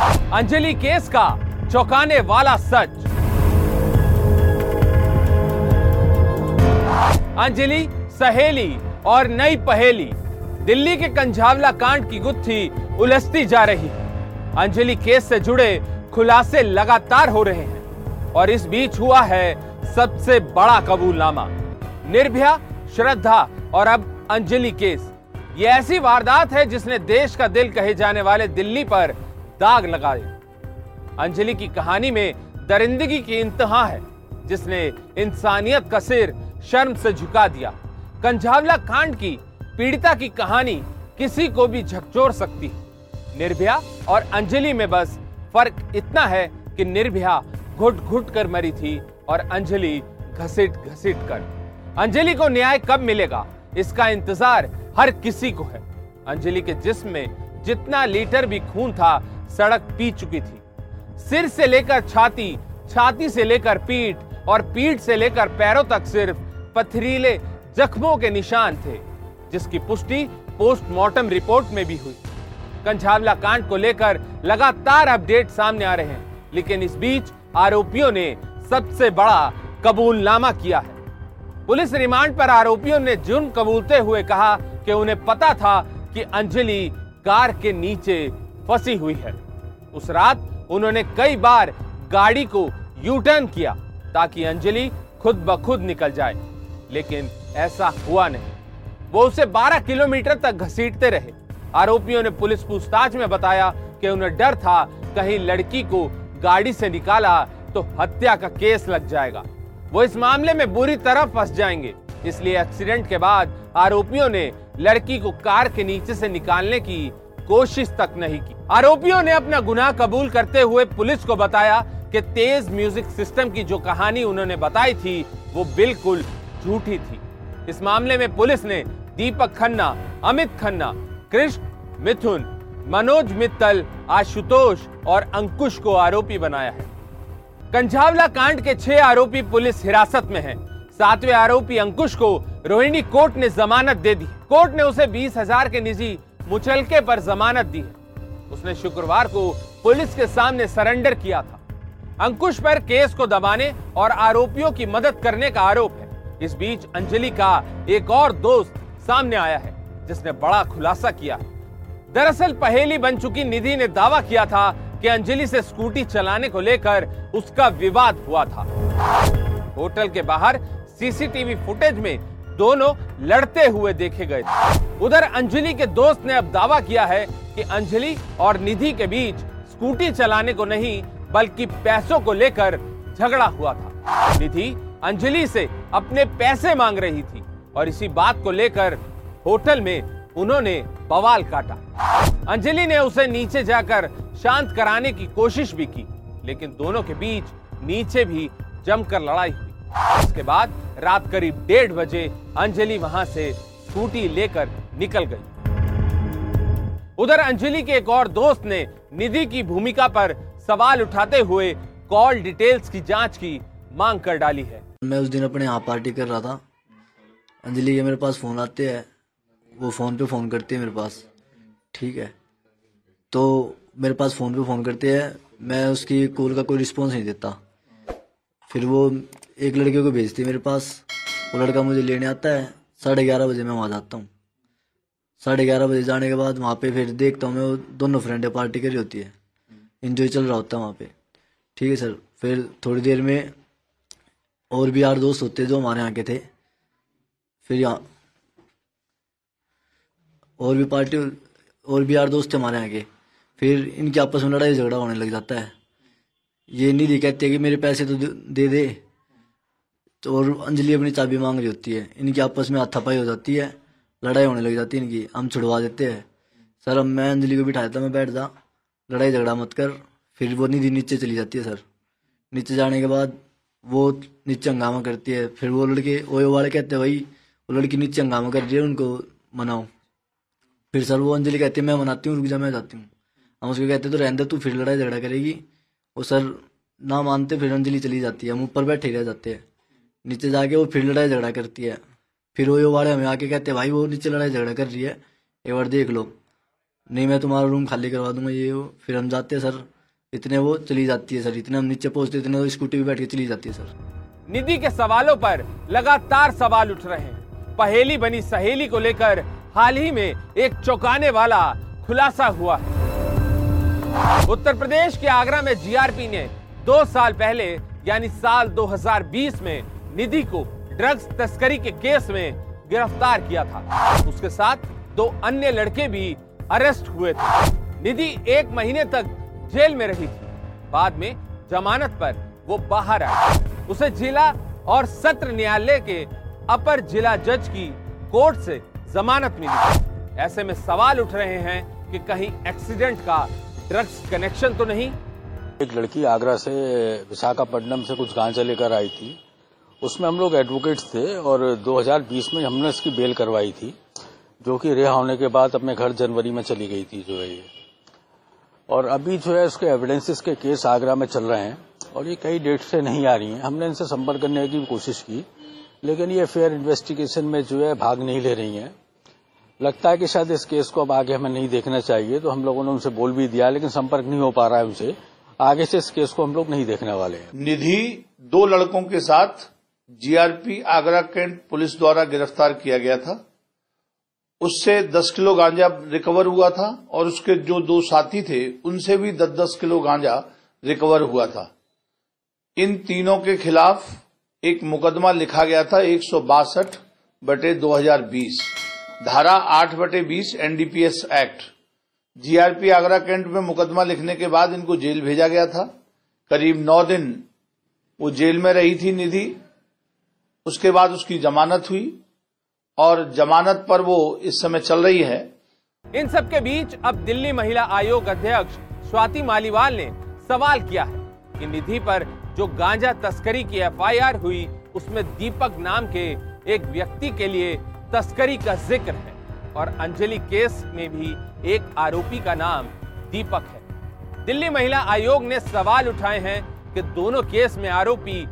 Anjali case का चौंकाने वाला सच। अंजलि सहेली और नई पहेली। दिल्ली के कंझावला कांड की गुत्थी उलझती जा रही है। अंजलि केस से जुड़े खुलासे लगातार हो रहे हैं और इस बीच हुआ है सबसे बड़ा कबूलनामा। निर्भया, श्रद्धा और अब अंजलि केस। ये ऐसी वारदात है जिसने देश का दिल कहे जाने वाले दिल्ली पर दाग लगाए अंजलि की कहानी में दरिंदगी की इंतहा है, जिसने इंसानियत का सिर शर्म से झुका दिया। कंझावला कांड की, पीड़िता की कहानी किसी को भी झकझोर सकती। है निर्भया और अंजलि में बस फ़र्क इतना है कि निर्भया घुट घुट कर मरी थी और अंजलि घसीट घसीट कर। अंजलि को न्याय कब मिलेगा, इसका इंतज़ार हर किसी को है। अंजलि के जिस्म में जितना लीटर भी खून था सड़क पी चुकी थी। सिर से लेकर छाती छाती से लेकर पीठ और पीठ से लेकर पैरों तक सिर्फ़ पथरीले जख्मों के निशान थे, जिसकी पुष्टि पोस्टमार्टम रिपोर्ट में भी हुई। कंझावला कांड को लेकर लगातार अपडेट सामने आ रहे हैं, लेकिन इस बीच आरोपियों ने सबसे बड़ा कबूलनामा किया है। पुलिस रिमांड पर आरोपियों ने जुर्म कबूलते हुए कहा कि उन्हें पता था कि अंजलि कार के नीचे फंसी हुई है। उस रात उन्होंने कई बार गाड़ी को यू टर्न किया ताकि अंजलि खुद ब खुद निकल जाए, लेकिन ऐसा हुआ नहीं। वो उसे 12 किलोमीटर तक घसीटते रहे। आरोपियों ने पुलिस पूछताछ में बताया कि उन्हें डर था, कहीं लड़की को गाड़ी से निकाला तो हत्या का केस लग जाएगा। वो इस मामले में बुरी तरह फंस जाएँगे, इसलिए एक्सीडेंट के बाद आरोपियों ने लड़की को कार के नीचे से निकालने की कोशिश तक नहीं की। आरोपियों ने अपना गुनाह कबूल करते हुए पुलिस को बताया कि तेज म्यूज़िक सिस्टम की जो कहानी उन्होंने बताई थी, वो बिल्कुल झूठी थी। इस मामले में पुलिस ने दीपक खन्ना, अमित खन्ना, कृष्ण, मिथुन, मनोज मित्तल, आशुतोष और अंकुश को आरोपी बनाया है। कंझावला कांड के छह आरोपी पुलिस हिरासत में हैं। सातवें आरोपी अंकुश को रोहिणी कोर्ट ने जमानत दे दी। कोर्ट ने उसे बीस हज़ार के निजी मुचलके पर जमानत दी है। उसने शुक्रवार को पुलिस के सामने सरेंडर किया था। अंकुश पर केस को दबाने और आरोपियों की मदद करने का आरोप है। इस बीच अंजलि का एक और दोस्त सामने आया है, जिसने बड़ा खुलासा किया है। दरअसल पहेली बन चुकी निधि ने दावा किया था कि अंजलि से स्कूटी चलाने को लेकर उसका विवाद हुआ था। होटल के बाहर सीसीटीवी फुटेज में दोनों लड़ते हुए देखे गए उधर अंजलि के दोस्त ने अब दावा किया है कि अंजलि और निधि के बीच स्कूटी चलाने को नहीं, बल्कि पैसों को लेकर झगड़ा हुआ था। निधि अंजलि से अपने पैसे मांग रही थी और इसी बात को लेकर होटल में उन्होंने बवाल काटा। अंजलि ने उसे नीचे जाकर शांत कराने की कोशिश भी की, लेकिन दोनों के बीच नीचे भी जमकर लड़ाई हुई। इसके बाद रात करीब डेढ़ बजे अंजलि वहाँ से स्कूटी लेकर निकल गई। उधर अंजलि के एक और दोस्त ने निधि की भूमिका पर सवाल उठाते हुए कॉल डिटेल्स की जाँच की मांग कर डाली है। मैं उस दिन अपने यहाँ पार्टी कर रहा था। अंजलि के मेरे पास फ़ोन आते हैं। वो फ़ोन पे फ़ोन करती है मेरे पास। ठीक है। तो मेरे पास फ़ोन पे फ़ोन करती है। मैं उसकी कॉल का कोई रिस्पॉन्स नहीं देता। फिर वो एक लड़के को भेजती है मेरे पास। वो लड़का मुझे लेने आता है। साढ़े ग्यारह बजे मैं वहाँ जाता हूँ। साढ़े ग्यारह बजे जाने के बाद वहाँ पे फिर देखता हूँ मैं, वो दोनों फ्रेंड पार्टी करी होती है। इन्जॉय चल रहा होता है वहाँ पे। ठीक है सर फिर थोड़ी देर में और भी यार दोस्त होते जो हमारे यहाँ के थे। फिर यहाँ और भी पार्टी और भी यार दोस्त थे हमारे यहाँ के। फिर इनके आपस में लड़ाई झगड़ा होने लग जाता है। ये निधि कहती कि मेरे पैसे तो दे दे। तो और अंजलि अपनी चाबी मांग रही होती है। इनकी आपस में हाथापाई हो जाती है, लड़ाई होने लग जाती है इनकी, हम छुड़वा देते हैं। सर, अब मैं अंजलि को बिठाया था, मैं बैठ जा। लड़ाई झगड़ा मत कर, फिर वो निधि नीचे चली जाती है, सर। नीचे जाने के बाद वो नीचे हंगामा करती है, फिर वो लड़के ओयो वाले कहते हैं, भाई, वो लड़की नीचे हंगामा कर रही है, उनको मनाओ। फिर सर, वो अंजलि कहती है, मैं मनाती हूँ, रुक जा, मैं जाती हूँ। हम उसको कहते तो रहने तू फिर लड़ाई झगड़ा करेगी। वो सर ना मानते, फिर अंजलि चली जाती है, हम ऊपर बैठे रह जाते हैं। नीचे जाके वो फिर लड़ाई झगड़ा करती है। फिर वो वाले हमें आके कहते हैं, भाई, वो नीचे लड़ाई झगड़ा कर रही है। एक बार देख लो। नहीं, मैं तुम्हारा रूम खाली करवा दूँगा, ये, वो। फिर हम जाते हैं, सर। इतने वो चली जाती है, सर। इतने हम नीचे पहुँचते इतने वो स्कूटी पे बैठ के चली जाती है, सर। निधि के सवालों पर लगातार सवाल उठ रहे हैं। पहेली बनी सहेली को लेकर हाल ही में एक चौंकाने वाला खुलासा हुआ है। उत्तर प्रदेश के आगरा में जीआरपी ने दो साल पहले, यानी साल 2020 में निधि को ड्रग्स तस्करी के केस में गिरफ़्तार किया था। उसके साथ दो अन्य लड़के भी अरेस्ट हुए थे। निधि एक महीने तक जेल में रही थी। बाद में जमानत पर वो बाहर आई उसे जिला और सत्र न्यायालय के अपर जिला जज की कोर्ट से जमानत मिली। ऐसे में सवाल उठ रहे हैं कि कहीं एक्सीडेंट का ड्रग्स कनेक्शन तो नहीं? एक लड़की आगरा से विशाखापट्टनम से कुछ गांजा लेकर आई थी। उसमें हम लोग एडवोकेट्स थे और 2020 में हमने इसकी बेल करवाई थी, जो कि रिहा होने के बाद अपने घर जनवरी में चली गई थी जो है ये। और अभी जो है उसके एविडेंसेस के केस आगरा में चल रहे हैं और ये कई डेट से नहीं आ रही हैं। हमने इनसे संपर्क करने की कोशिश की, लेकिन ये फेयर इन्वेस्टिगेशन में जो है भाग नहीं ले रही हैं। लगता है कि शायद इस केस को अब आगे हमें नहीं देखना चाहिए तो हम लोगों ने उनसे बोल भी दिया, लेकिन संपर्क नहीं हो पा रहा है उनसे। आगे से इस केस को हम लोग नहीं देखने वाले हैं। निधि दो लड़कों के साथ जीआरपी आगरा कैंट पुलिस द्वारा गिरफ़्तार किया गया था। उससे 10 किलो गांजा रिकवर हुआ था और उसके जो दो साथी थे, उनसे भी 10-10 किलो गांजा रिकवर हुआ था। इन तीनों के खिलाफ एक मुकदमा लिखा गया था एक बटे 2020 धारा 8 बटे 20 NDPS act GRP Agra cantt में मुकदमा लिखने के बाद इनको जेल भेजा गया था। करीब नौ दिन वो जेल में रही थी निधि। उसके बाद उसकी जमानत हुई और जमानत पर वो इस समय चल रही है। इन सब के बीच अब दिल्ली महिला आयोग अध्यक्ष स्वाति मालीवाल ने सवाल किया है कि निधि पर जो गांजा तस्करी की एफआईआर हुई, उसमें दीपक नाम के एक व्यक्ति के लिए तस्करी का ज़िक्र है और अंजलि केस में भी एक आरोपी का नाम दीपक है। दिल्ली महिला आयोग ने सवाल उठाए हैं कि दोनों केस में आरोपी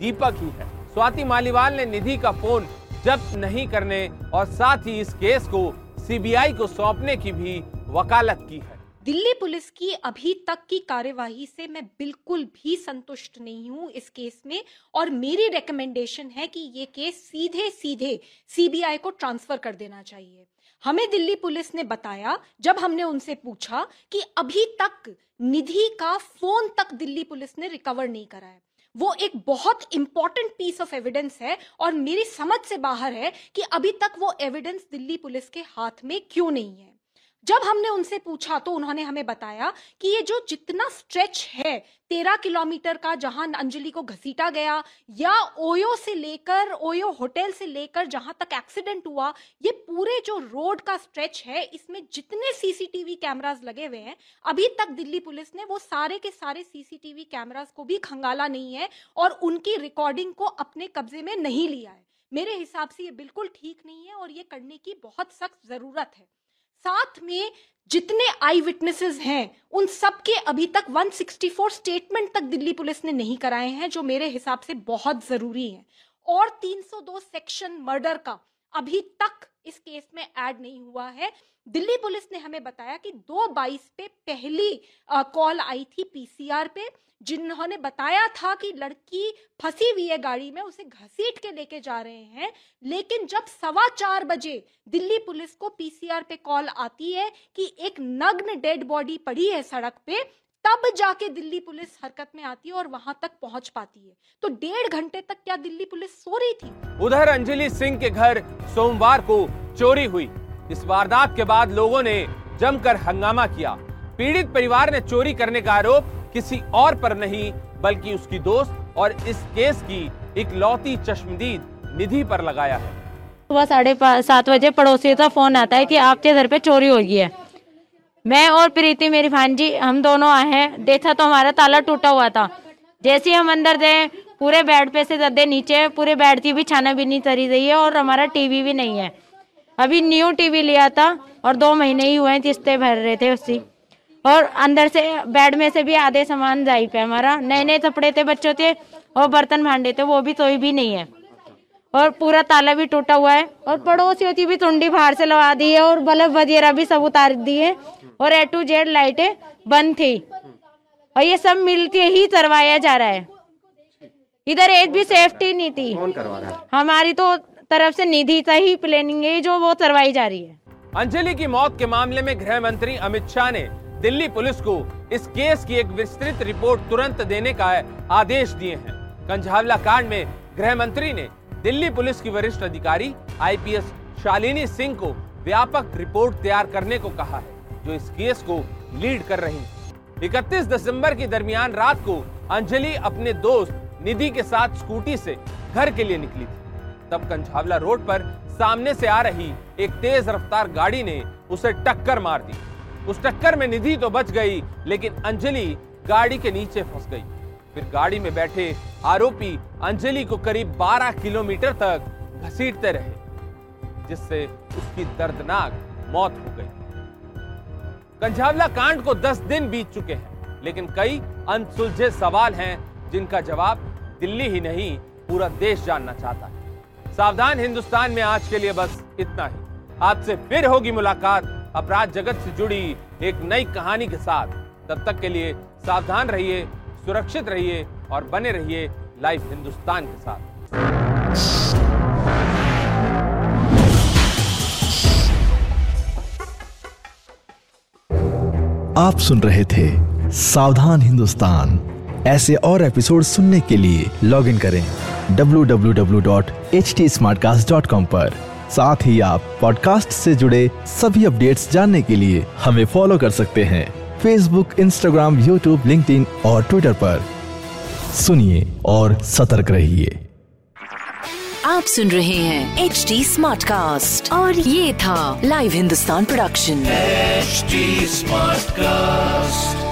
दीपक ही है। स्वाति मालीवाल ने निधि का फ़ोन जब्त नहीं करने और साथ ही इस केस को सीबीआई को सौंपने की भी वकालत की है। दिल्ली पुलिस की अभी तक की कार्यवाही से मैं बिल्कुल भी संतुष्ट नहीं हूँ इस केस में और मेरी रिकमेंडेशन है कि ये केस सीधे सीधे सीबीआई को ट्रांसफ़र कर देना चाहिए। हमें दिल्ली पुलिस ने बताया, जब हमने उनसे पूछा कि अभी तक निधि का फ़ोन तक दिल्ली पुलिस ने रिकवर नहीं करा है। वो एक बहुत इंपॉर्टेंट पीस ऑफ़ एविडेंस है और मेरी समझ से बाहर है कि अभी तक वो एविडेंस दिल्ली पुलिस के हाथ में क्यों नहीं है। जब हमने उनसे पूछा तो उन्होंने हमें बताया कि ये जो जितना स्ट्रेच है तेरह किलोमीटर का जहाँ अंजलि को घसीटा गया या ओयो से लेकर, ओयो होटल से लेकर जहाँ तक एक्सीडेंट हुआ, ये पूरे जो रोड का स्ट्रेच है, इसमें जितने सीसीटीवी कैमरास लगे हुए हैं, अभी तक दिल्ली पुलिस ने वो सारे के सारे सीसीटीवी कैमरास को भी खंगाला नहीं है और उनकी रिकॉर्डिंग को अपने कब्जे में नहीं लिया है। मेरे हिसाब से ये बिल्कुल ठीक नहीं है और ये करने की बहुत सख्त ज़रूरत है। साथ में जितने आई विटनेसेस हैं, उन सब के अभी तक 164 स्टेटमेंट तक दिल्ली पुलिस ने नहीं कराए हैं, जो मेरे हिसाब से बहुत ज़रूरी है। और 302 सेक्शन मर्डर का अभी तक इस केस में ऐड नहीं हुआ है। दिल्ली पुलिस ने हमें बताया कि दो बाईस पे पहली कॉल आई थी पीसीआर पे, जिन्होंने बताया था कि लड़की फंसी हुई है गाड़ी में, उसे घसीट के लेके जा रहे हैं। लेकिन जब सवा चार बजे दिल्ली पुलिस को पीसीआर पे कॉल आती है कि एक नग्न डेड बॉडी पड़ी है सड़क पे तब जाके दिल्ली पुलिस हरकत में आती है और वहाँ तक पहुँच पाती है। तो डेढ़ घंटे तक क्या दिल्ली पुलिस सो रही थी? उधर अंजलि सिंह के घर सोमवार को चोरी हुई। इस वारदात के बाद लोगों ने जमकर हंगामा किया। पीड़ित परिवार ने चोरी करने का आरोप किसी और पर नहीं बल्कि उसकी दोस्त और इस केस की इकलौती चश्मदीद निधि पर लगाया है। सुबह साढ़े सात बजे पड़ोसियों का फ़ोन आता है कि आपके घर पे चोरी हो गई है। मैं और प्रीति, मेरी भांजी, हम दोनों आए हैं। देखा तो हमारा ताला टूटा हुआ था। जैसे हम अंदर गए, पूरे बेड पे से गद्दे नीचे, पूरे बेड की भी छाना भी नहीं तरी रही है और हमारा टीवी भी नहीं है। अभी न्यू टीवी लिया था और दो महीने ही हुए हैं भर रहे थे उसकी और अंदर से, बेड में से भी आधे सामान जाई पे हमारा। नए नए कपड़े थे, बच्चों थे और बर्तन भांडे थे, वो भी तो भी नहीं है। और पूरा ताला भी टूटा हुआ है और पड़ोसियों की भी टुंडी बाहर से लगा दी है और बल्ब वगैरह भी सब उतार दिए और ए टू जेड लाइटें बंद थी। और ये सब मिलके ही करवाया जा रहा है। इधर एक भी सेफ्टी नहीं थी। हमारी तो तरफ़ से निधि का ही प्लानिंग है जो वो करवाई जा रही है। अंजलि की मौत के मामले में गृह मंत्री अमित शाह ने दिल्ली पुलिस को इस केस की एक विस्तृत रिपोर्ट तुरंत देने का आदेश दिए हैं। कंझावला कांड में गृह मंत्री ने दिल्ली पुलिस की वरिष्ठ अधिकारी आईपीएस शालिनी सिंह को व्यापक रिपोर्ट तैयार करने को कहा है, जो इस केस को लीड कर रही है। 31 दिसंबर की दरमियान रात को अंजलि अपने दोस्त निधि के साथ स्कूटी से घर के लिए निकली थी। तब कंझावला रोड पर सामने से आ रही एक तेज रफ्तार गाड़ी ने उसे टक्कर मार दी। उस टक्कर में निधि तो बच गई, लेकिन अंजलि गाड़ी के नीचे फंस गई। फिर गाड़ी में बैठे आरोपी अंजलि को करीब 12 किलोमीटर तक घसीटते रहे, जिससे उसकी दर्दनाक मौत हो गई। कंझावला कांड को 10 दिन बीत चुके हैं, लेकिन कई अनसुलझे सवाल हैं, जिनका जवाब दिल्ली ही नहीं, पूरा देश जानना चाहता है। सावधान हिंदुस्तान में आज के लिए बस इतना ही। आपसे फिर होगी मुलाकात अपराध जगत से जुड़ी एक नई कहानी के साथ। तब तक के लिए सावधान रहिए, सुरक्षित रहिए और बने रहिए लाइव हिंदुस्तान के साथ। आप सुन रहे थे सावधान हिंदुस्तान। ऐसे और एपिसोड सुनने के लिए लॉग इन करें www.htsmartcast.com पर। साथ ही आप पॉडकास्ट से जुड़े सभी अपडेट्स जानने के लिए हमें फॉलो कर सकते हैं। फेसबुक इंस्टाग्राम यूट्यूब लिंक्डइन और ट्विटर पर। सुनिए और सतर्क रहिए। आप सुन रहे हैं एच डी स्मार्ट कास्ट और ये था live Hindustan production smart cast